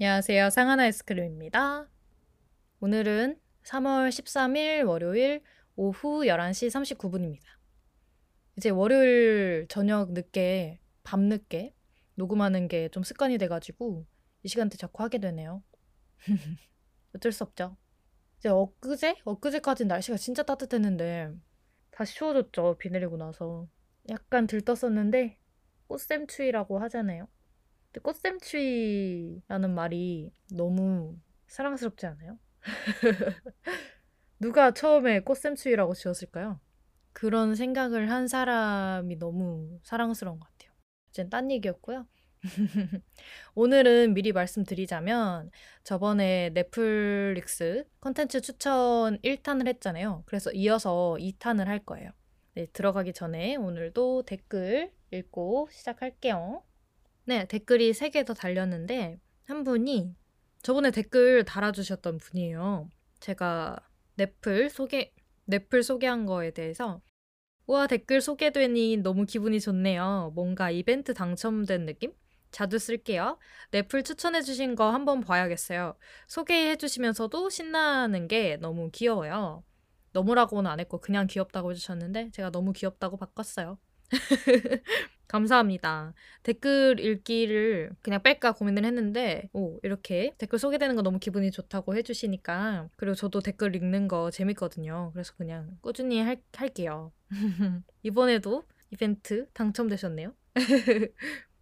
안녕하세요. 상한 아이스크림입니다. 오늘은 3월 13일 월요일 오후 11시 39분입니다. 이제 월요일 저녁 늦게, 밤 늦게 녹음하는 게 좀 습관이 돼가지고 이 시간대 자꾸 하게 되네요. 어쩔 수 없죠. 이제 엊그제? 엊그제까지는 날씨가 진짜 따뜻했는데 다시 추워졌죠. 비 내리고 나서. 약간 들떴었는데 꽃샘추위라고 하잖아요. 근데 꽃샘추위라는 말이 너무 사랑스럽지 않아요? 누가 처음에 꽃샘추위라고 지었을까요? 그런 생각을 한 사람이 너무 사랑스러운 것 같아요. 이젠 딴 얘기였고요. 오늘은 미리 말씀드리자면 저번에 넷플릭스 컨텐츠 추천 1탄을 했잖아요. 그래서 이어서 2탄을 할 거예요. 네, 들어가기 전에 오늘도 댓글 읽고 시작할게요. 네, 댓글이 3개 더 달렸는데 한 분이 저번에 댓글 달아주셨던 분이에요. 제가 넷플 소개 넷플 소개한 거에 대해서 우와 댓글 소개되니 너무 기분이 좋네요. 뭔가 이벤트 당첨된 느낌? 자주 쓸게요. 넷플 추천해주신 거 한번 봐야겠어요. 소개해주시면서도 신나는 게 너무 귀여워요. 너무라고는 안 했고 그냥 귀엽다고 해주셨는데 제가 너무 귀엽다고 바꿨어요. 감사합니다. 댓글 읽기를 그냥 뺄까 고민을 했는데, 오, 이렇게 댓글 소개되는 거 너무 기분이 좋다고 해주시니까, 그리고 저도 댓글 읽는 거 재밌거든요. 그래서 그냥 꾸준히 할, 할게요. 이번에도 이벤트 당첨되셨네요.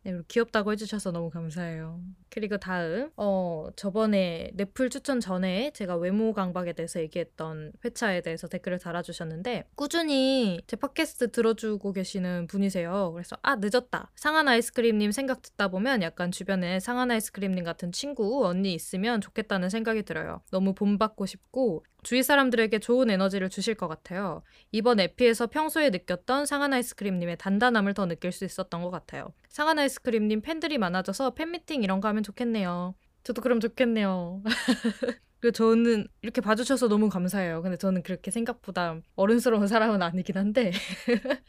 네, 귀엽다고 해주셔서 너무 감사해요. 그리고 다음, 어, 저번에 넷플 추천 전에 제가 외모 강박에 대해서 얘기했던 회차에 대해서 댓글을 달아주셨는데, 꾸준히 제 팟캐스트 들어주고 계시는 분이세요. 그래서, 아, 늦었다. 상한 아이스크림님 생각 듣다 보면 약간 주변에 상한 아이스크림님 같은 친구, 언니 있으면 좋겠다는 생각이 들어요. 너무 본받고 싶고, 주위 사람들에게 좋은 에너지를 주실 것 같아요. 이번 에피에서 평소에 느꼈던 상한 아이스크림님의 단단함을 더 느낄 수 있었던 것 같아요. 상한 아이스크림님 팬들이 많아져서 팬미팅 이런 거 하면 좋겠네요. 저도 그럼 좋겠네요. 그리고 저는 이렇게 봐주셔서 너무 감사해요. 근데 저는 그렇게 생각보다 어른스러운 사람은 아니긴 한데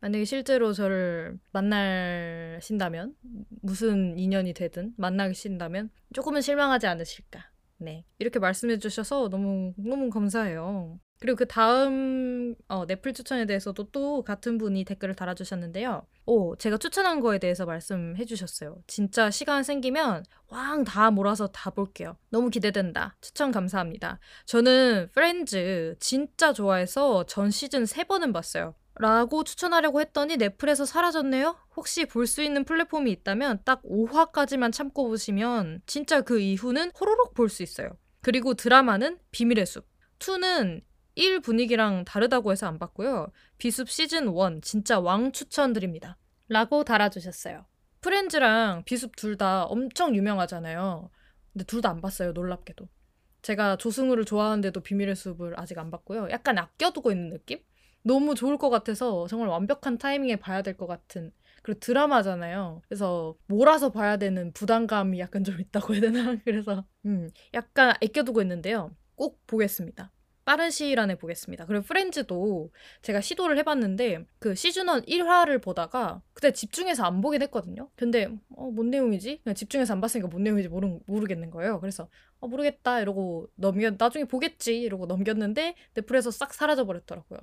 만약에 실제로 저를 만나신다면 무슨 인연이 되든 만나신다면 조금은 실망하지 않으실까. 네. 이렇게 말씀해 주셔서 너무, 너무 감사해요. 그리고 그 다음 어, 넷플 추천에 대해서도 또 같은 분이 댓글을 달아주셨는데요. 오, 제가 추천한 거에 대해서 말씀해 주셨어요. 진짜 시간 생기면 왕 다 몰아서 다 볼게요. 너무 기대된다. 추천 감사합니다. 저는 프렌즈 진짜 좋아해서 전 시즌 3번은 봤어요. 라고 추천하려고 했더니 넷플에서 사라졌네요? 혹시 볼 수 있는 플랫폼이 있다면 딱 5화까지만 참고 보시면 진짜 그 이후는 호로록 볼 수 있어요. 그리고 드라마는 비밀의 숲. 2는 1 분위기랑 다르다고 해서 안 봤고요. 비숲 시즌 1 진짜 왕 추천드립니다. 라고 달아주셨어요. 프렌즈랑 비숲 둘 다 엄청 유명하잖아요. 근데 둘 다 안 봤어요. 놀랍게도. 제가 조승우를 좋아하는데도 비밀의 숲을 아직 안 봤고요. 약간 아껴두고 있는 느낌? 너무 좋을 것 같아서 정말 완벽한 타이밍에 봐야 될 것 같은 그리고 드라마잖아요. 그래서 몰아서 봐야 되는 부담감이 약간 좀 있다고 해야 되나? 그래서 음, 약간 아껴두고 있는데요. 꼭 보겠습니다. 빠른 시일 안에 보겠습니다. 그리고 프렌즈도 제가 시도를 해봤는데 그 시즌1 1화를 보다가 그때 집중해서 안 보긴 했거든요. 근데 어, 뭔 내용이지? 그냥 집중해서 안 봤으니까 뭔 내용인지 모르, 모르겠는 거예요. 그래서 어, 모르겠다 이러고 넘겨 나중에 보겠지 이러고 넘겼는데 넷플에서 싹 사라져 버렸더라고요.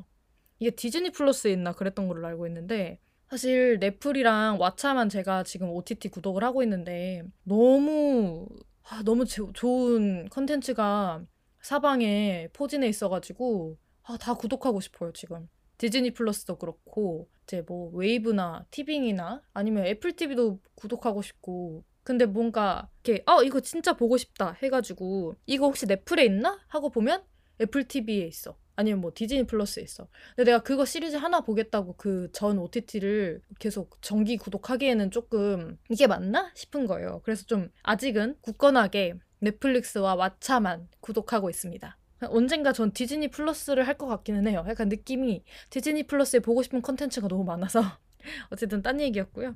이게 디즈니 플러스에 있나 그랬던 걸로 알고 있는데 사실 넷플이랑 왓챠만 제가 지금 OTT 구독을 하고 있는데 너무 아, 너무 조, 좋은 컨텐츠가 사방에 포진해 있어가지고 아, 다 구독하고 싶어요 지금 디즈니 플러스도 그렇고 이제 뭐 웨이브나 티빙이나 아니면 애플 TV도 구독하고 싶고 근데 뭔가 이렇게 어 이거 진짜 보고 싶다 해가지고 이거 혹시 넷플에 있나 하고 보면 애플 TV에 있어 아니면 뭐 디즈니 플러스에 있어. 근데 내가 그거 시리즈 하나 보겠다고 그 전 OTT를 계속 정기 구독하기에는 조금 이게 맞나 싶은 거예요. 그래서 좀 아직은 굳건하게 넷플릭스와 왓챠만 구독하고 있습니다. 언젠가 전 디즈니 플러스를 할 것 같기는 해요. 약간 느낌이 디즈니 플러스에 보고 싶은 컨텐츠가 너무 많아서 어쨌든 딴 얘기였고요.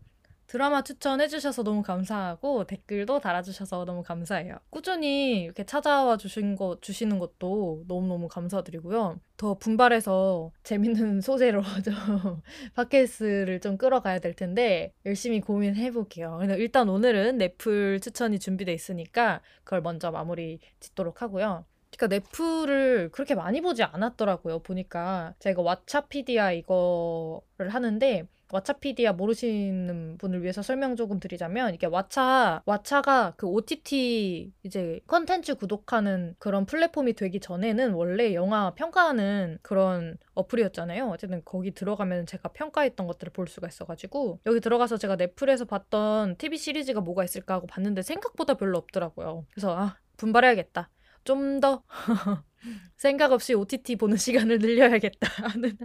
드라마 추천해주셔서 너무 감사하고 댓글도 달아주셔서 너무 감사해요. 꾸준히 이렇게 찾아와 주신 거, 주시는 것도 너무너무 감사드리고요. 더 분발해서 재밌는 소재로 좀 팟캐스트를 좀 끌어가야 될 텐데 열심히 고민해볼게요. 일단 오늘은 넷플 추천이 준비돼 있으니까 그걸 먼저 마무리 짓도록 하고요. 그러니까 넷플을 그렇게 많이 보지 않았더라고요. 보니까 제가 왓챠피디아 이거를 하는데 왓챠피디아 모르시는 분을 위해서 설명 조금 드리자면 이게 왓챠 왓챠가 그 OTT 이제 컨텐츠 구독하는 그런 플랫폼이 되기 전에는 원래 영화 평가하는 그런 어플이었잖아요. 어쨌든 거기 들어가면 제가 평가했던 것들을 볼 수가 있어가지고 여기 들어가서 제가 넷플에서 봤던 TV 시리즈가 뭐가 있을까 하고 봤는데 생각보다 별로 없더라고요. 그래서 아 분발해야겠다. 좀 더 생각 없이 OTT 보는 시간을 늘려야겠다 하는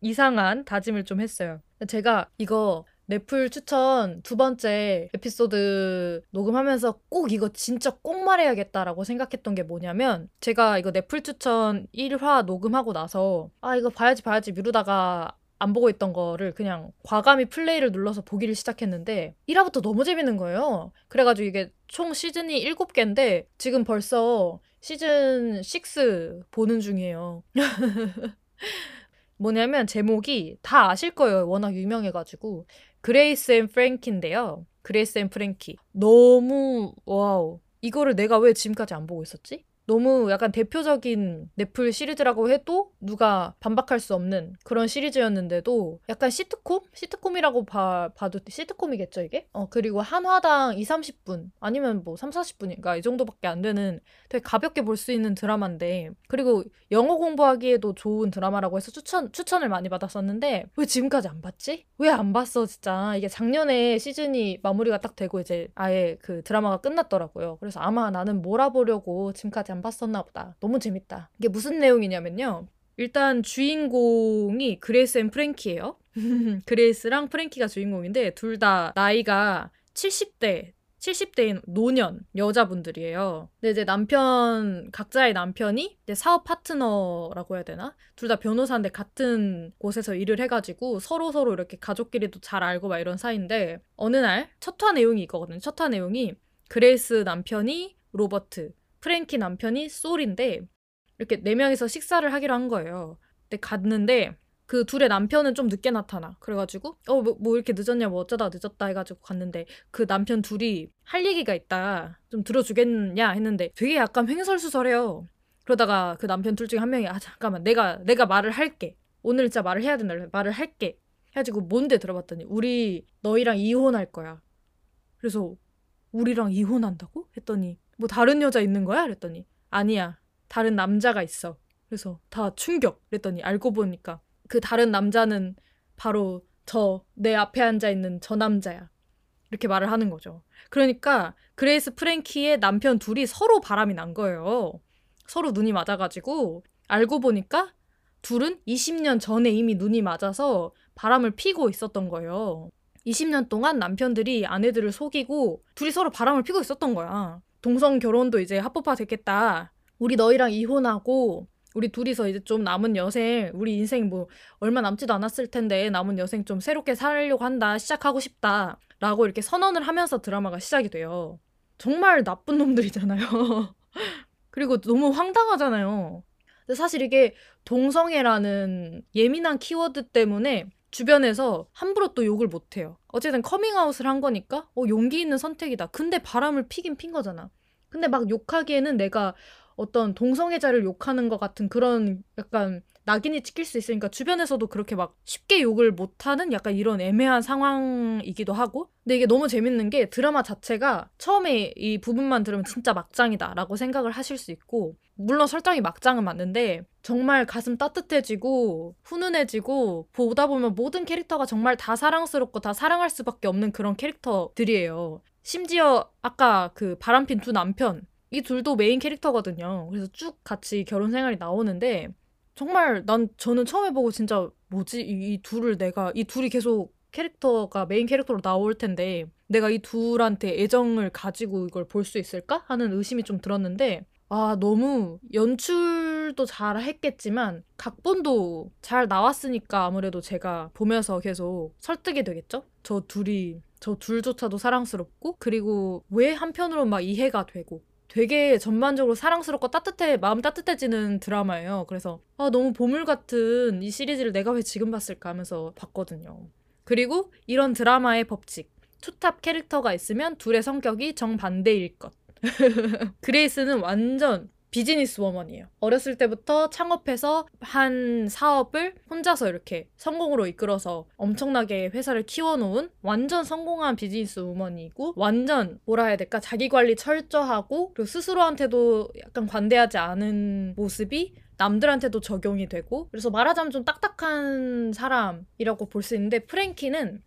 이상한 다짐을 좀 했어요. 제가 이거 넷플 추천 두 번째 에피소드 녹음하면서 꼭 이거 진짜 꼭 말해야겠다라고 생각했던 게 뭐냐면 제가 이거 넷플 추천 1화 녹음하고 나서 아 이거 봐야지 봐야지 미루다가 안 보고 있던 거를 그냥 과감히 플레이를 눌러서 보기를 시작했는데 1화부터 너무 재밌는 거예요. 그래가지고 이게 총 시즌이 7개인데 지금 벌써 시즌 6 보는 중이에요. 뭐냐면 제목이 다 아실 거예요. 워낙 유명해가지고. Grace and Frankie인데요. Grace and Frankie. 너무, wow. 이거를 내가 왜 지금까지 안 보고 있었지? 너무 약간 대표적인 넷플 시리즈라고 해도 누가 반박할 수 없는 그런 시리즈였는데도 약간 시트콤? 시트콤이라고 봐, 봐도 시트콤이겠죠, 이게? 어, 그리고 한 화당 2, 30분 아니면 뭐 3, 40분인가 이 정도밖에 안 되는 되게 가볍게 볼 수 있는 드라마인데 그리고 영어 공부하기에도 좋은 드라마라고 해서 추천, 추천을 많이 받았었는데 왜 지금까지 안 봤지? 왜 안 봤어, 진짜. 이게 작년에 시즌이 마무리가 딱 되고 이제 아예 그 드라마가 끝났더라고요. 그래서 아마 나는 몰아보려고 지금까지 안 봤었나 보다. 너무 재밌다. 이게 무슨 내용이냐면요. 일단 주인공이 Grace and Frankie예요. 그레이스랑 프랭키가 주인공인데 둘 다 나이가 70대 70대인 노년 여자분들이에요. 근데 이제 남편 각자의 남편이 이제 사업 파트너라고 해야 되나? 둘 다 변호사인데 같은 곳에서 일을 해가지고 서로 서로 이렇게 가족끼리도 잘 알고 막 이런 사이인데 어느 날 첫 화 내용이 이거거든요. 첫 화 내용이 그레이스 남편이 로버트, 프랭키 남편이 솔인데 이렇게 네 명이서 식사를 하기로 한 거예요. 근데 갔는데 그 둘의 남편은 좀 늦게 나타나. 그래가지고 어뭐 뭐 이렇게 늦었냐 뭐 어쩌다 늦었다 해가지고 갔는데 그 남편 둘이 할 얘기가 있다. 좀 들어주겠냐 했는데 되게 약간 횡설수설해요. 그러다가 그 남편 둘 중에 한 명이 아 잠깐만 내가 내가 말을 할게. 오늘 진짜 말을 해야 된다. 말을 할게. 해가지고 뭔데 들어봤더니 우리 너희랑 이혼할 거야. 그래서 우리랑 이혼한다고? 했더니 뭐 다른 여자 있는 거야? 그랬더니 아니야. 다른 남자가 있어. 그래서 다 충격. 그랬더니 알고 보니까 그 다른 남자는 바로 저 내 앞에 앉아 있는 저 남자야. 이렇게 말을 하는 거죠. 그러니까 그레이스 프랭키의 남편 둘이 서로 바람이 난 거예요. 서로 눈이 맞아가지고 알고 보니까 둘은 20년 전에 이미 눈이 맞아서 바람을 피고 있었던 거예요. 20년 동안 남편들이 아내들을 속이고 둘이 서로 바람을 피고 있었던 거야. 동성 결혼도 이제 합법화 됐겠다. 우리 너희랑 이혼하고 우리 둘이서 이제 좀 남은 여생, 우리 인생 뭐 얼마 남지도 않았을 텐데 남은 여생 좀 새롭게 살려고 한다, 시작하고 싶다. 라고 이렇게 선언을 하면서 드라마가 시작이 돼요. 정말 나쁜 놈들이잖아요. 그리고 너무 황당하잖아요. 사실 이게 동성애라는 예민한 키워드 때문에 주변에서 함부로 또 욕을 못 해요. 어쨌든 커밍아웃을 한 거니까 어 용기 있는 선택이다. 근데 바람을 피긴 핀 거잖아. 근데 막 욕하기에는 내가 어떤 동성애자를 욕하는 것 같은 그런 약간 낙인이 찍힐 수 있으니까 주변에서도 그렇게 막 쉽게 욕을 못하는 약간 이런 애매한 상황이기도 하고 근데 이게 너무 재밌는 게 드라마 자체가 처음에 이 부분만 들으면 진짜 막장이다 라고 생각을 하실 수 있고 물론 설정이 막장은 맞는데 정말 가슴 따뜻해지고 훈훈해지고 보다 보면 모든 캐릭터가 정말 다 사랑스럽고 다 사랑할 수밖에 없는 그런 캐릭터들이에요. 심지어 아까 그 바람핀 두 남편 이 둘도 메인 캐릭터거든요. 그래서 쭉 같이 결혼 생활이 나오는데 정말 난 저는 처음에 보고 진짜 뭐지 이, 이 둘을 내가 이 둘이 계속 캐릭터가 메인 캐릭터로 나올 텐데 내가 이 둘한테 애정을 가지고 이걸 볼 수 있을까 하는 의심이 좀 들었는데 아 너무 연출도 잘 했겠지만 각본도 잘 나왔으니까 아무래도 제가 보면서 계속 설득이 되겠죠? 저 둘이 저 둘조차도 사랑스럽고 그리고 왜 한편으로는 막 이해가 되고 되게 전반적으로 사랑스럽고 따뜻해 마음 따뜻해지는 드라마예요. 그래서 아 너무 보물 같은 이 시리즈를 내가 왜 지금 봤을까 하면서 봤거든요. 그리고 이런 드라마의 법칙 투탑 캐릭터가 있으면 둘의 성격이 정반대일 것. 그레이스는 완전 비즈니스 우먼이에요. 어렸을 때부터 창업해서 한 사업을 혼자서 이렇게 성공으로 이끌어서 엄청나게 회사를 키워놓은 완전 성공한 비즈니스 우먼이고 완전 뭐라 해야 될까 자기 관리 철저하고 그리고 스스로한테도 약간 관대하지 않은 모습이 남들한테도 적용이 되고 그래서 말하자면 좀 딱딱한 사람이라고 볼 수 있는데 프랭키는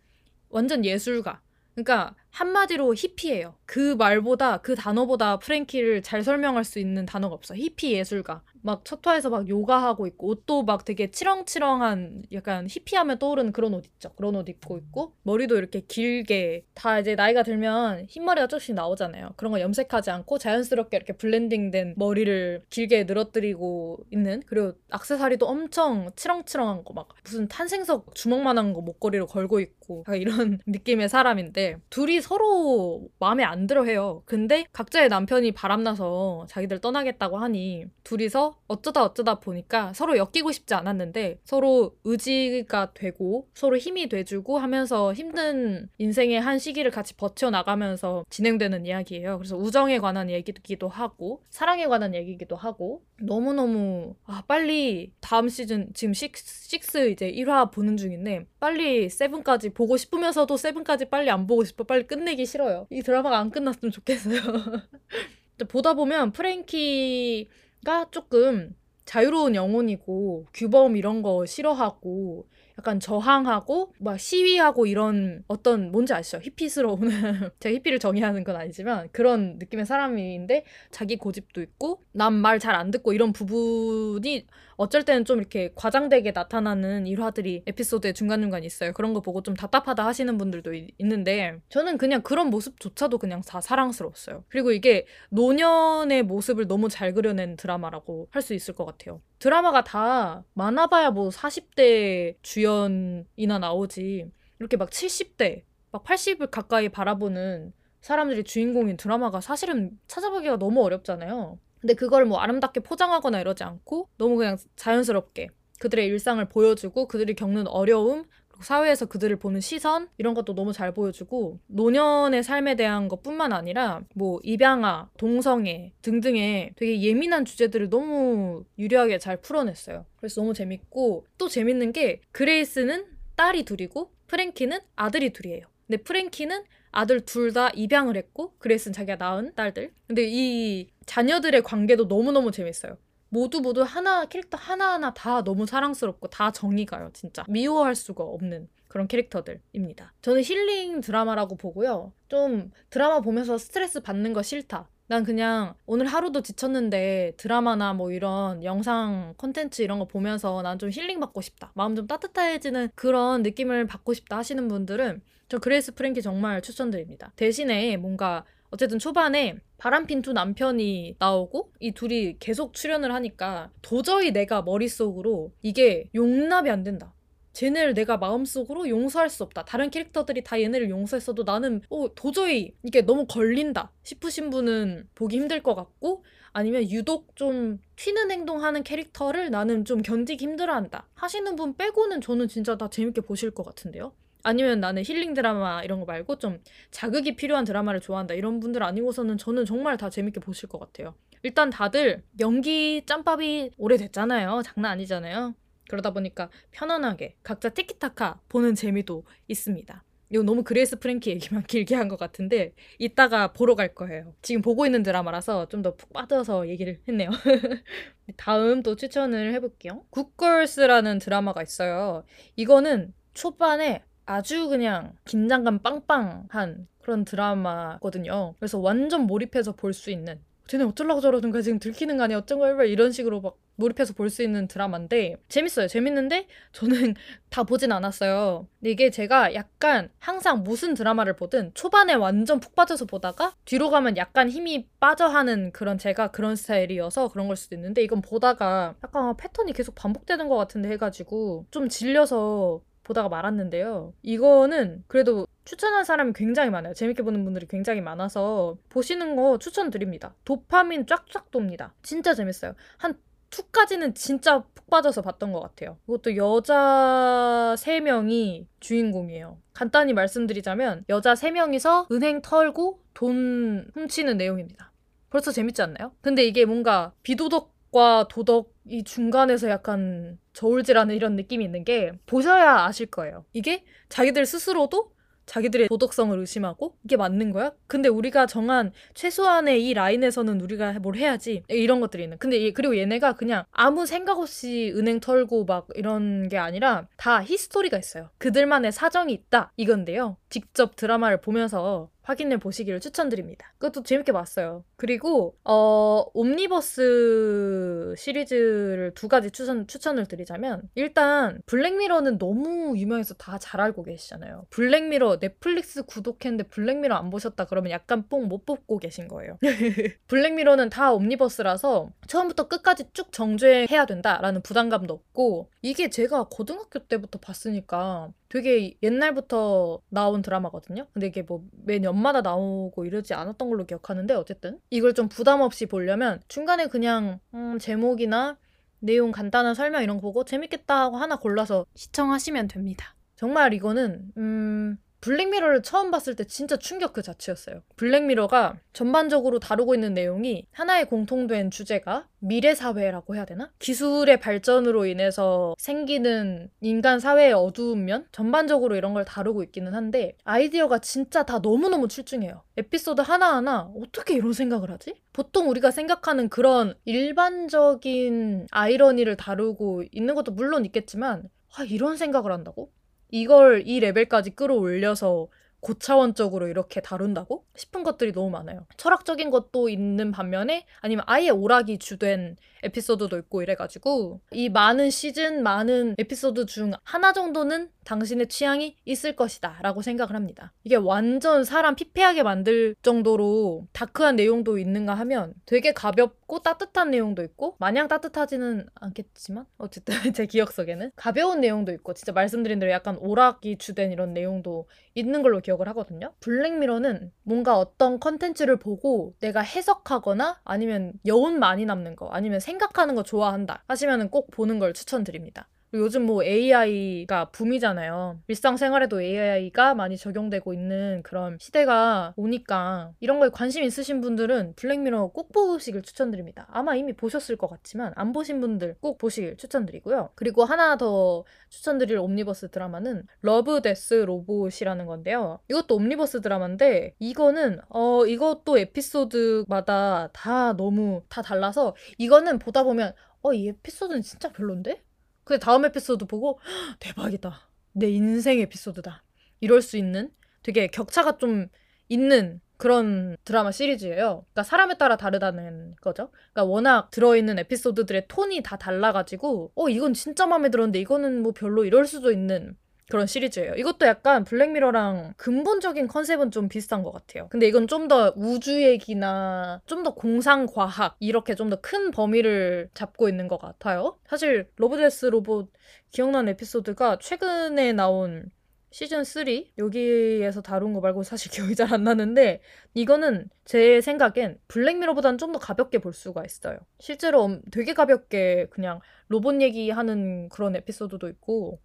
완전 예술가 그러니까 한마디로 히피예요. 그 말보다 그 단어보다 프랭키를 잘 설명할 수 있는 단어가 없어. 히피 예술가. 막 첫 화에서 막 요가하고 있고 옷도 막 되게 치렁치렁한 약간 히피하면 떠오르는 그런 옷 있죠. 그런 옷 입고 있고 머리도 이렇게 길게 다 이제 나이가 들면 흰머리가 조금씩 나오잖아요. 그런 거 염색하지 않고 자연스럽게 이렇게 블렌딩된 머리를 길게 늘어뜨리고 있는 그리고 악세사리도 엄청 치렁치렁한 거 막 무슨 탄생석 주먹만한 거 목걸이로 걸고 있고 이런 느낌의 사람인데 둘이 서로 마음에 안 들어 해요. 근데 각자의 남편이 바람나서 자기들 떠나겠다고 하니 둘이서 어쩌다 어쩌다 보니까 서로 엮이고 싶지 않았는데 서로 의지가 되고 서로 힘이 돼주고 하면서 힘든 인생의 한 시기를 같이 버텨나가면서 진행되는 이야기예요. 그래서 우정에 관한 얘기기도 하고 사랑에 관한 얘기기도 하고 너무너무 아 빨리 다음 시즌 지금 6, 6 이제 1화 보는 중인데 빨리 세븐까지 보고 싶으면서도 세븐까지 빨리 안 보고 싶어. 빨리 끝내기 싫어요. 이 드라마가 안 끝났으면 좋겠어요. 보다 보면 프랭키가 조금 자유로운 영혼이고 규범 이런 거 싫어하고 약간 저항하고 막 시위하고 이런 어떤 뭔지 아시죠? 히피스러운 제가 히피를 정의하는 건 아니지만 그런 느낌의 사람인데 자기 고집도 있고 남 말 잘 안 듣고 이런 부분이 어쩔 때는 좀 이렇게 과장되게 나타나는 일화들이 에피소드에 중간중간 있어요. 그런 거 보고 좀 답답하다 하시는 분들도 이, 있는데 저는 그냥 그런 모습조차도 그냥 다 사랑스러웠어요. 그리고 이게 노년의 모습을 너무 잘 그려낸 드라마라고 할 수 있을 것 같아요. 드라마가 다 많아봐야 뭐 40대 주연이나 나오지 이렇게 막 70대 막 80을 가까이 바라보는 사람들이 주인공인 드라마가 사실은 찾아보기가 너무 어렵잖아요. 근데 그걸 뭐 아름답게 포장하거나 이러지 않고 너무 그냥 자연스럽게 그들의 일상을 보여주고 그들이 겪는 어려움 사회에서 그들을 보는 시선 이런 것도 너무 잘 보여주고 노년의 삶에 대한 것뿐만 아니라 뭐 입양아, 동성애 등등의 되게 예민한 주제들을 너무 유려하게 잘 풀어냈어요. 그래서 너무 재밌고 또 재밌는 게 그레이스는 딸이 둘이고 프랭키는 아들이 둘이에요. 근데 프랭키는 아들 둘 다 입양을 했고 그레이스는 자기가 낳은 딸들. 근데 이 자녀들의 관계도 너무너무 재밌어요. 모두 모두 하나 캐릭터 하나하나 다 너무 사랑스럽고 다 정이 가요, 진짜. 미워할 수가 없는 그런 캐릭터들입니다. 저는 힐링 드라마라고 보고요. 좀 드라마 보면서 스트레스 받는 거 싫다. 난 그냥 오늘 하루도 지쳤는데 드라마나 뭐 이런 영상 콘텐츠 이런 거 보면서 난 좀 힐링 받고 싶다. 마음 좀 따뜻해지는 그런 느낌을 받고 싶다 하시는 분들은 저 그레이스 프랭키 정말 추천드립니다. 대신에 뭔가 어쨌든 초반에 바람핀 두 남편이 나오고 이 둘이 계속 출연을 하니까 도저히 내가 머릿속으로 이게 용납이 안 된다. 쟤네를 내가 마음속으로 용서할 수 없다. 다른 캐릭터들이 다 얘네를 용서했어도 나는 어, 도저히 이게 너무 걸린다 싶으신 분은 보기 힘들 것 같고 아니면 유독 좀 튀는 행동하는 캐릭터를 나는 좀 견디기 힘들어한다 하시는 분 빼고는 저는 진짜 다 재밌게 보실 것 같은데요. 아니면 나는 힐링 드라마 이런 거 말고 좀 자극이 필요한 드라마를 좋아한다 이런 분들 아니고서는 저는 정말 다 재밌게 보실 것 같아요. 일단 다들 연기 짬밥이 오래됐잖아요. 장난 아니잖아요. 그러다 보니까 편안하게 각자 티키타카 보는 재미도 있습니다. 이거 너무 그레이스 프랭키 얘기만 길게 한 것 같은데 이따가 보러 갈 거예요. 지금 보고 있는 드라마라서 좀 더 푹 빠져서 얘기를 했네요. 다음 또 추천을 해볼게요. 굿걸스라는 드라마가 있어요. 이거는 초반에 아주 그냥 긴장감 빵빵한 그런 드라마거든요. 그래서 완전 몰입해서 볼 수 있는. 쟤네 어쩌려고 저러는 거야? 지금 들키는 거 아니야? 어쩐 거야? 이런 식으로 막 몰입해서 볼 수 있는 드라마인데 재밌어요. 재밌는데 저는 다 보진 않았어요. 근데 이게 제가 약간 항상 무슨 드라마를 보든 초반에 완전 푹 빠져서 보다가 뒤로 가면 약간 힘이 빠져 하는 그런 제가 그런 스타일이어서 그런 걸 수도 있는데 이건 보다가 약간 패턴이 계속 반복되는 것 같은데 해가지고 좀 질려서 보다가 말았는데요. 이거는 그래도 추천한 사람이 굉장히 많아요. 재밌게 보는 분들이 굉장히 많아서 보시는 거 추천드립니다. 도파민 쫙쫙 돕니다. 진짜 재밌어요. 한 2까지는 진짜 푹 빠져서 봤던 것 같아요. 이것도 여자 3명이 주인공이에요. 간단히 말씀드리자면 여자 3명이서 은행 털고 돈 훔치는 내용입니다. 벌써 재밌지 않나요? 근데 이게 뭔가 비도덕과 도덕이 중간에서 약간 저울질하는 이런 느낌이 있는 게 보셔야 아실 거예요. 이게 자기들 스스로도 자기들의 도덕성을 의심하고 이게 맞는 거야? 근데 우리가 정한 최소한의 이 라인에서는 우리가 뭘 해야지 이런 것들이 있는. 근데 그리고 얘네가 그냥 아무 생각 없이 은행 털고 막 이런 게 아니라 다 히스토리가 있어요. 그들만의 사정이 있다 이건데요. 직접 드라마를 보면서 확인해 보시기를 추천드립니다. 그것도 재밌게 봤어요. 그리고 어 옴니버스 시리즈를 두 가지 추천 추천을 드리자면 일단 블랙미러는 너무 유명해서 다 잘 알고 계시잖아요. 블랙미러 넷플릭스 구독했는데 블랙미러 안 보셨다 그러면 약간 뽕 못 뽑고 계신 거예요. 블랙미러는 다 옴니버스라서 처음부터 끝까지 쭉 정주행해야 된다라는 부담감도 없고 이게 제가 고등학교 때부터 봤으니까 되게 옛날부터 나온 드라마거든요. 근데 이게 뭐 매년마다 나오고 이러지 않았던 걸로 기억하는데 어쨌든 이걸 좀 부담 없이 보려면 중간에 그냥 음, 제목이나 내용 간단한 설명 이런 거 보고 재밌겠다 하고 하나 골라서 시청하시면 됩니다. 정말 이거는 음 블랙미러를 처음 봤을 때 진짜 충격 그 자체였어요. 블랙미러가 전반적으로 다루고 있는 내용이 하나의 공통된 주제가 미래 사회라고 해야 되나? 기술의 발전으로 인해서 생기는 인간 사회의 어두운 면? 전반적으로 이런 걸 다루고 있기는 한데 아이디어가 진짜 다 너무너무 출중해요. 에피소드 하나하나 어떻게 이런 생각을 하지? 보통 우리가 생각하는 그런 일반적인 아이러니를 다루고 있는 것도 물론 있겠지만 아, 이런 생각을 한다고? 이걸 이 레벨까지 끌어올려서 고차원적으로 이렇게 다룬다고 싶은 것들이 너무 많아요. 철학적인 것도 있는 반면에 아니면 아예 오락이 주된 에피소드도 있고 이래가지고 이 많은 시즌, 많은 에피소드 중 하나 정도는 당신의 취향이 있을 것이다 라고 생각을 합니다. 이게 완전 사람 피폐하게 만들 정도로 다크한 내용도 있는가 하면 되게 가볍고 따뜻한 내용도 있고 마냥 따뜻하지는 않겠지만 어쨌든 제 기억 속에는 가벼운 내용도 있고 진짜 말씀드린 대로 약간 오락이 주된 이런 내용도 있는 걸로 기억을 하거든요. 블랙미러는 뭔가 어떤 컨텐츠를 보고 내가 해석하거나 아니면 여운 많이 남는 거 아니면 생각하는 거 좋아한다 하시면 꼭 보는 걸 추천드립니다. 요즘 뭐 AI가 붐이잖아요. 일상생활에도 AI가 많이 적용되고 있는 그런 시대가 오니까 이런 거에 관심 있으신 분들은 블랙미러 꼭 보시길 추천드립니다. 아마 이미 보셨을 것 같지만 안 보신 분들 꼭 보시길 추천드리고요. 그리고 하나 더 추천드릴 옴니버스 드라마는 러브 데스 로봇이라는 건데요. 이것도 옴니버스 드라마인데 이거는 어 이것도 에피소드마다 다 너무 다 달라서 이거는 보다 보면 어 이 에피소드는 진짜 별론데? 근데 다음 에피소드 보고 대박이다. 내 인생 에피소드다. 이럴 수 있는 되게 격차가 좀 있는 그런 드라마 시리즈예요. 그러니까 사람에 따라 다르다는 거죠. 그러니까 워낙 들어있는 에피소드들의 톤이 다 달라가지고 어 이건 진짜 마음에 들었는데 이거는 뭐 별로 이럴 수도 있는 그런 시리즈예요. 이것도 약간 블랙미러랑 근본적인 컨셉은 좀 비슷한 것 같아요. 근데 이건 좀 더 우주 얘기나 좀 더 공상 과학 이렇게 좀 더 큰 범위를 잡고 있는 것 같아요. 사실 러브데스 로봇 기억나는 에피소드가 최근에 나온 시즌 3 여기에서 다룬 거 말고 사실 기억이 잘 안 나는데 이거는 제 생각엔 블랙미러보다는 좀 더 가볍게 볼 수가 있어요. 실제로 되게 가볍게 그냥 로봇 얘기하는 그런 에피소드도 있고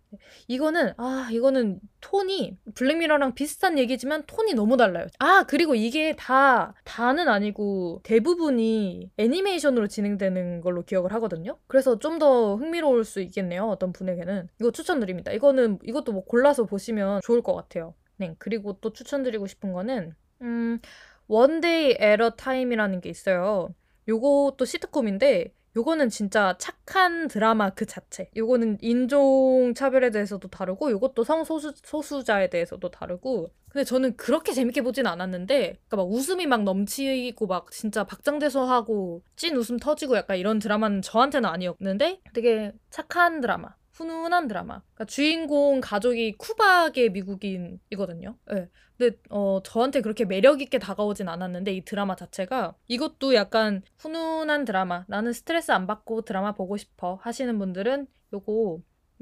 이거는 아 이거는 톤이 블랙미러랑 비슷한 얘기지만 톤이 너무 달라요. 아 그리고 이게 다 다는 아니고 대부분이 애니메이션으로 진행되는 걸로 기억을 하거든요. 그래서 좀 더 흥미로울 수 있겠네요. 어떤 분에게는 이거 추천드립니다. 이거는 이것도 뭐 골라서 보시면 좋을 것 같아요. 네 그리고 또 추천드리고 싶은 거는 음 One Day at a Time이라는 게 있어요. 요것도 시트콤인데 요거는 진짜 착한 드라마 그 자체. 요거는 인종 차별에 대해서도 다루고 요것도 성소수 소수자에 대해서도 다루고. 근데 저는 그렇게 재밌게 보진 않았는데 그러니까 막 웃음이 막 넘치고 막 진짜 박장대소하고 찐 웃음 터지고 약간 이런 드라마는 저한테는 아니었는데 되게 착한 드라마. 훈훈한 드라마. 그러니까 주인공 가족이 쿠바계 미국인이거든요. 네. 근데 어, 저한테 그렇게 매력 있게 다가오진 않았는데 이 드라마 자체가 이것도 약간 훈훈한 드라마. 나는 스트레스 안 받고 드라마 보고 싶어 하시는 분들은 요거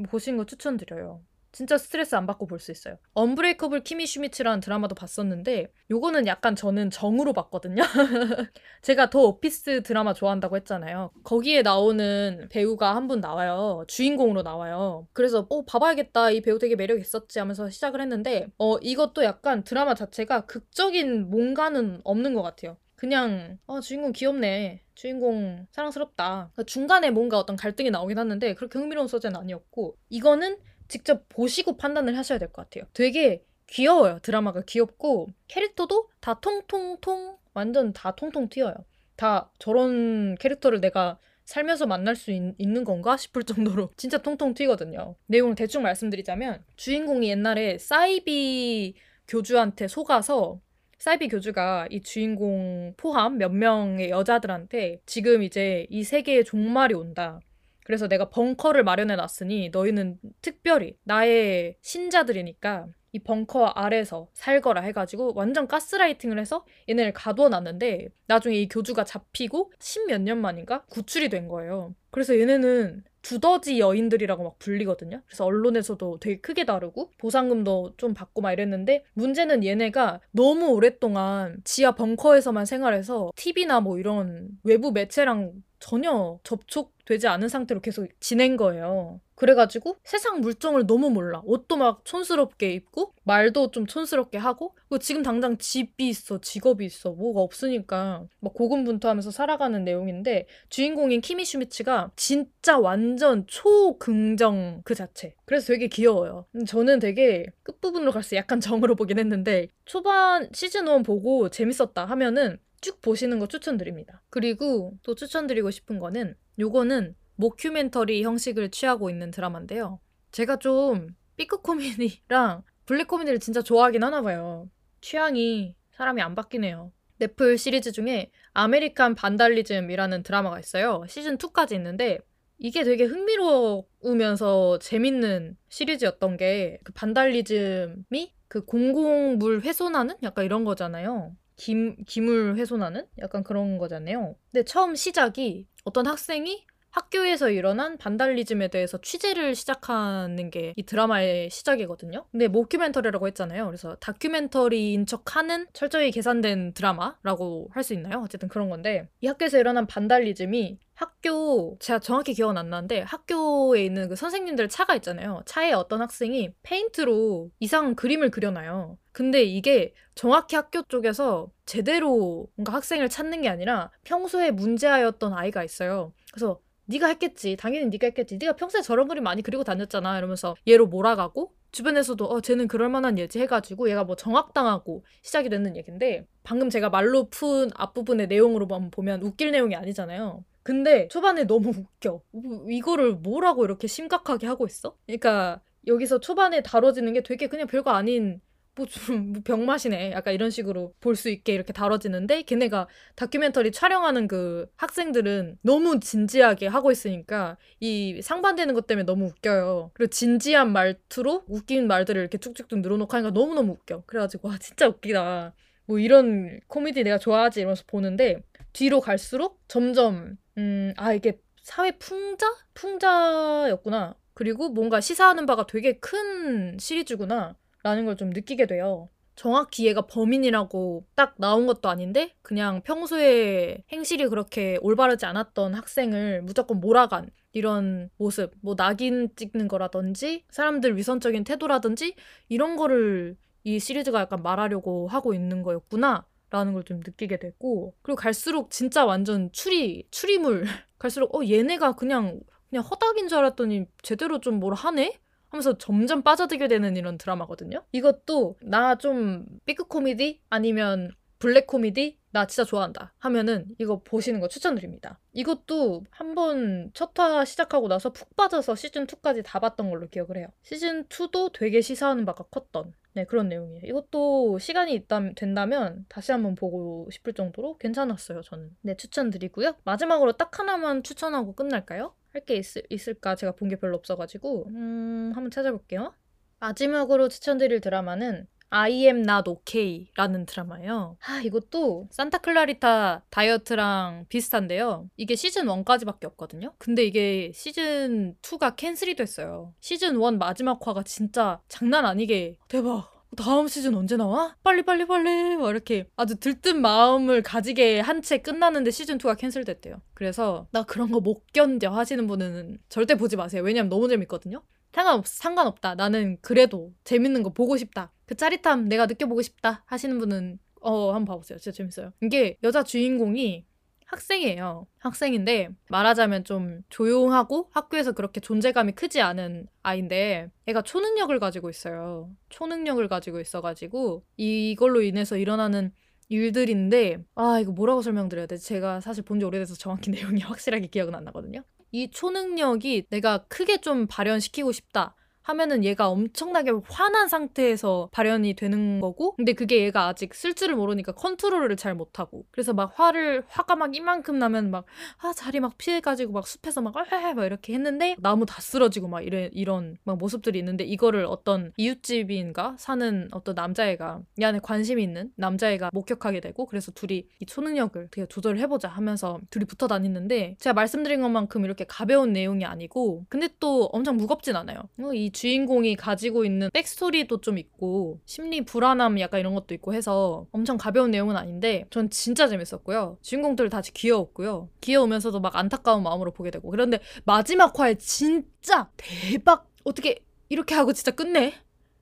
보신 거 추천드려요. 진짜 스트레스 안 받고 볼 수 있어요. 언브레이커블 키미 슈미츠라는 드라마도 봤었는데 요거는 약간 저는 정으로 봤거든요. 제가 더 오피스 드라마 좋아한다고 했잖아요. 거기에 나오는 배우가 한 분 나와요. 주인공으로 나와요. 그래서 어 봐봐야겠다. 이 배우 되게 매력 있었지 하면서 시작을 했는데 어 이것도 약간 드라마 자체가 극적인 뭔가는 없는 것 같아요. 그냥 어 주인공 귀엽네. 주인공 사랑스럽다. 그러니까 중간에 뭔가 어떤 갈등이 나오긴 하는데 그렇게 흥미로운 소재는 아니었고 이거는 직접 보시고 판단을 하셔야 될 것 같아요. 되게 귀여워요. 드라마가 귀엽고 캐릭터도 다 통통통 완전 다 통통 튀어요. 다 저런 캐릭터를 내가 살면서 만날 수 있, 는 건가 싶을 정도로 진짜 통통 튀거든요. 내용을 대충 말씀드리자면 주인공이 옛날에 사이비 교주한테 속아서 사이비 교주가 이 주인공 포함 몇 명의 여자들한테 지금 이제 이 세계의 종말이 온다. 그래서 내가 벙커를 마련해 놨으니 너희는 특별히 나의 신자들이니까 이 벙커 아래서 살거라 해가지고 완전 가스라이팅을 해서 얘네를 가두어 놨는데 나중에 이 교주가 잡히고 십몇 년 만인가 구출이 된 거예요. 그래서 얘네는 두더지 여인들이라고 막 불리거든요. 그래서 언론에서도 되게 크게 다루고 보상금도 좀 받고 막 이랬는데 문제는 얘네가 너무 오랫동안 지하 벙커에서만 생활해서 TV나 뭐 이런 외부 매체랑 전혀 접촉되지 않은 상태로 계속 지낸 거예요. 그래가지고 세상 물정을 너무 몰라. 옷도 막 촌스럽게 입고 말도 좀 촌스럽게 하고 그리고 지금 당장 집이 있어 직업이 있어 뭐가 없으니까 막 고군분투하면서 살아가는 내용인데 주인공인 키미 슈미츠가 진짜 완전 초긍정 그 자체. 그래서 되게 귀여워요. 저는 되게 끝부분으로 갈수록 약간 정으로 보긴 했는데 초반 시즌 1 보고 재밌었다 하면은 쭉 보시는 거 추천드립니다. 그리고 또 추천드리고 싶은 거는 요거는 모큐멘터리 형식을 취하고 있는 드라마인데요. 제가 좀 B급 코미디랑 블랙 코미디를 진짜 좋아하긴 하나 봐요. 취향이 사람이 안 바뀌네요. 넷플 시리즈 중에 American Vandalism이라는 드라마가 있어요. 시즌 2까지 있는데 이게 되게 흥미로우면서 재밌는 시리즈였던 게 그 반달리즘이 그 공공물 훼손하는 약간 이런 거잖아요. 김, 기물 훼손하는 약간 그런 거잖아요. 근데 처음 시작이 어떤 학생이 학교에서 일어난 반달리즘에 대해서 취재를 시작하는 게 이 드라마의 시작이거든요. 근데 모큐멘터리라고 했잖아요. 그래서 다큐멘터리인 척하는 철저히 계산된 드라마라고 할 수 있나요? 어쨌든 그런 건데 이 학교에서 일어난 반달리즘이 학교 제가 정확히 기억은 안 나는데 학교에 있는 그 선생님들 차가 있잖아요. 차에 어떤 학생이 페인트로 이상 그림을 그려놔요. 근데 이게 정확히 학교 쪽에서 제대로 뭔가 학생을 찾는 게 아니라 평소에 문제아였던 아이가 있어요. 그래서 네가 했겠지. 당연히 네가 했겠지. 네가 평소에 저런 그림 많이 그리고 다녔잖아. 이러면서 얘로 몰아가고 주변에서도 어 쟤는 그럴 만한 예지 해가지고 얘가 뭐 정확당하고 시작이 되는 얘긴데 방금 제가 말로 푼 앞부분의 내용으로 보면 웃길 내용이 아니잖아요. 근데 초반에 너무 웃겨. 뭐 이거를 뭐라고 이렇게 심각하게 하고 있어? 그러니까 여기서 초반에 다뤄지는 게 되게 그냥 별거 아닌 뭐좀 뭐 병맛이네. 약간 이런 식으로 볼 수 있게 이렇게 다뤄지는데 걔네가 다큐멘터리 촬영하는 그 학생들은 너무 진지하게 하고 있으니까 이 상반되는 것 때문에 너무 웃겨요. 그리고 진지한 말투로 웃긴 말들을 이렇게 쭉쭉쭉 늘어놓고 하니까 너무너무 웃겨. 그래가지고 와 진짜 웃기다. 뭐 이런 코미디 내가 좋아하지 이러면서 보는데 뒤로 갈수록 점점 음 아 이게 사회 풍자? 풍자였구나. 그리고 뭔가 시사하는 바가 되게 큰 시리즈구나. 라는 걸 좀 느끼게 돼요. 정확히 얘가 범인이라고 딱 나온 것도 아닌데 그냥 평소에 행실이 그렇게 올바르지 않았던 학생을 무조건 몰아간 이런 모습, 뭐 낙인 찍는 거라든지 사람들 위선적인 태도라든지 이런 거를 이 시리즈가 약간 말하려고 하고 있는 거였구나. 라는 걸 좀 느끼게 됐고 그리고 갈수록 진짜 완전 추리 추리물 갈수록 어 얘네가 그냥 그냥 허닥인 줄 알았더니 제대로 좀 뭘 하네 하면서 점점 빠져들게 되는 이런 드라마거든요. 이것도 나 좀 B급 코미디 아니면 블랙 코미디 나 진짜 좋아한다 하면은 이거 보시는 거 추천드립니다. 이것도 한번 첫화 시작하고 나서 푹 빠져서 시즌 2까지 다 봤던 걸로 기억을 해요. 시즌 2도 되게 시사하는 바가 컸던 네, 그런 내용이에요. 이것도 시간이 있다, 된다면 다시 한번 보고 싶을 정도로 괜찮았어요, 저는. 네, 추천드리고요. 마지막으로 딱 하나만 추천하고 끝날까요? 할 게 있을까 제가 본 게 별로 없어가지고 음 한번 찾아볼게요. 마지막으로 추천드릴 드라마는 I am not okay라는 드라마예요. 아, 이것도 산타 클라리타 다이어트랑 비슷한데요. 이게 시즌 1까지밖에 없거든요. 근데 이게 시즌 2가 캔슬이 됐어요. 시즌 1 마지막 화가 진짜 장난 아니게 대박. 다음 시즌 언제 나와? 빨리 빨리 빨리 막 이렇게 아주 들뜬 마음을 가지게 한 채 끝났는데 시즌 2가 캔슬됐대요. 그래서 나 그런 거 못 견뎌 하시는 분은 절대 보지 마세요. 왜냐면 너무 재밌거든요. 상관없, 상관없다. 나는 그래도 재밌는 거 보고 싶다. 그 짜릿함 내가 느껴보고 싶다 하시는 분은 어 한번 봐보세요. 진짜 재밌어요. 이게 여자 주인공이 학생이에요. 학생인데 말하자면 좀 조용하고 학교에서 그렇게 존재감이 크지 않은 아이인데 애가 초능력을 가지고 있어요. 초능력을 가지고 있어가지고 이걸로 인해서 일어나는 일들인데 아 이거 뭐라고 설명드려야 돼? 제가 사실 본 지 오래돼서 정확히 내용이 확실하게 기억은 안 나거든요. 이 초능력이 내가 크게 좀 발현시키고 싶다. 하면은 얘가 엄청나게 화난 상태에서 발현이 되는 거고 근데 그게 얘가 아직 쓸 줄을 모르니까 컨트롤을 잘 못하고 그래서 막 화를 화가 막 이만큼 나면 막 아 자리 막 피해가지고 막 숲에서 막 막 이렇게 했는데 나무 다 쓰러지고 막 이래, 이런 막 모습들이 있는데 이거를 어떤 이웃집인가 사는 어떤 남자애가 이 안에 관심이 있는 남자애가 목격하게 되고 그래서 둘이 이 초능력을 어떻게 조절을 해보자 하면서 둘이 붙어 다니는데 제가 말씀드린 것만큼 이렇게 가벼운 내용이 아니고 근데 또 엄청 무겁진 않아요. 어, 이 주인공이 가지고 있는 백스토리도 좀 있고 심리 불안함 약간 이런 것도 있고 해서 엄청 가벼운 내용은 아닌데 전 진짜 재밌었고요. 주인공들 다 귀여웠고요. 귀여우면서도 막 안타까운 마음으로 보게 되고 그런데 마지막 화에 진짜 대박 어떻게 이렇게 하고 진짜 끝내?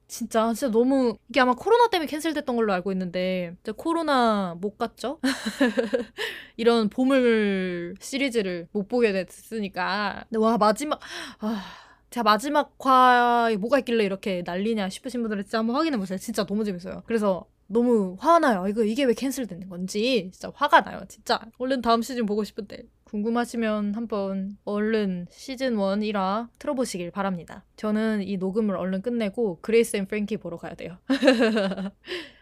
진짜 진짜 너무 이게 아마 코로나 때문에 캔슬됐던 걸로 알고 있는데 코로나 못 갔죠? 이런 보물 시리즈를 못 보게 됐으니까 와 마지막 아 자 마지막 화에 뭐가 있길래 이렇게 난리냐 싶으신 분들은 진짜 한번 확인해 보세요. 진짜 너무 재밌어요. 그래서 너무 화나요. 이거 이게 왜 캔슬되는 건지 진짜 화가 나요. 진짜 얼른 다음 시즌 보고 싶은데 궁금하시면 한번 얼른 시즌 1 1화 틀어보시길 바랍니다. 저는 이 녹음을 얼른 끝내고 Grace and Frankie 보러 가야 돼요.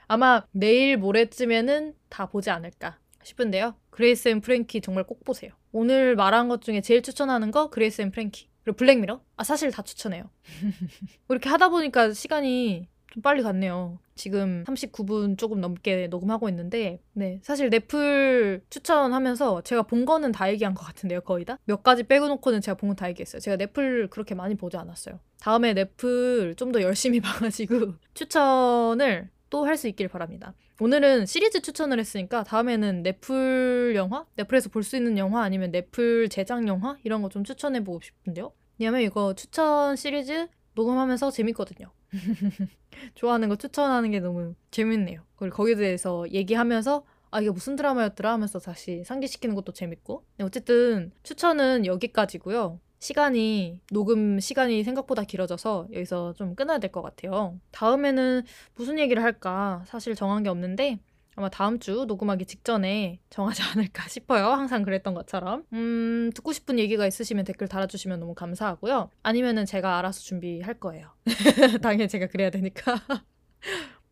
아마 내일 모레쯤에는 다 보지 않을까 싶은데요. Grace and Frankie 정말 꼭 보세요. 오늘 말한 것 중에 제일 추천하는 거 Grace and Frankie. 그리고 Black Mirror? 아, 사실 다 추천해요. 이렇게 하다 보니까 시간이 좀 빨리 갔네요. 지금 39분 조금 넘게 녹음하고 있는데, 네. 사실 넷플 추천하면서 제가 본 거는 다 얘기한 것 같은데요, 거의 다? 몇 가지 빼고 놓고는 제가 본 건 다 얘기했어요. 제가 넷플 그렇게 많이 보지 않았어요. 다음에 넷플 좀 더 열심히 봐가지고 추천을 또 할 수 있길 바랍니다. 오늘은 시리즈 추천을 했으니까 다음에는 넷플 영화? 넷플에서 볼 수 있는 영화 아니면 넷플 제작 영화? 이런 거 좀 추천해보고 싶은데요. 왜냐면 이거 추천 시리즈 녹음하면서 재밌거든요. 좋아하는 거 추천하는 게 너무 재밌네요. 그리고 거기에 대해서 얘기하면서 아 이게 무슨 드라마였더라 하면서 다시 상기시키는 것도 재밌고 네, 어쨌든 추천은 여기까지고요. 시간이 녹음 시간이 생각보다 길어져서 여기서 좀 끊어야 될 것 같아요. 다음에는 무슨 얘기를 할까 사실 정한 게 없는데 아마 다음 주 녹음하기 직전에 정하지 않을까 싶어요. 항상 그랬던 것처럼. 음, 듣고 싶은 얘기가 있으시면 댓글 달아주시면 너무 감사하고요. 아니면은 제가 알아서 준비할 거예요. 당연히 제가 그래야 되니까.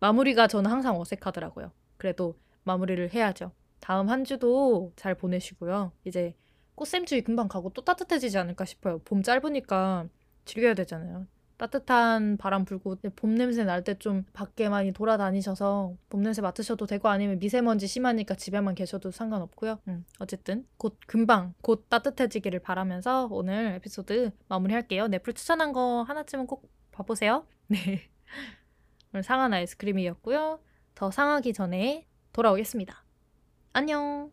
마무리가 저는 항상 어색하더라고요. 그래도 마무리를 해야죠. 다음 한 주도 잘 보내시고요. 이제 꽃샘추위 금방 가고 또 따뜻해지지 않을까 싶어요. 봄 짧으니까 즐겨야 되잖아요. 따뜻한 바람 불고 봄 냄새 날 때 좀 밖에 많이 돌아다니셔서 봄 냄새 맡으셔도 되고 아니면 미세먼지 심하니까 집에만 계셔도 상관없고요. 음, 어쨌든 곧 금방 곧 따뜻해지기를 바라면서 오늘 에피소드 마무리할게요. 넷플 추천한 거 하나쯤은 꼭 봐보세요. 네. 오늘 상한 아이스크림이었고요. 더 상하기 전에 돌아오겠습니다. 안녕.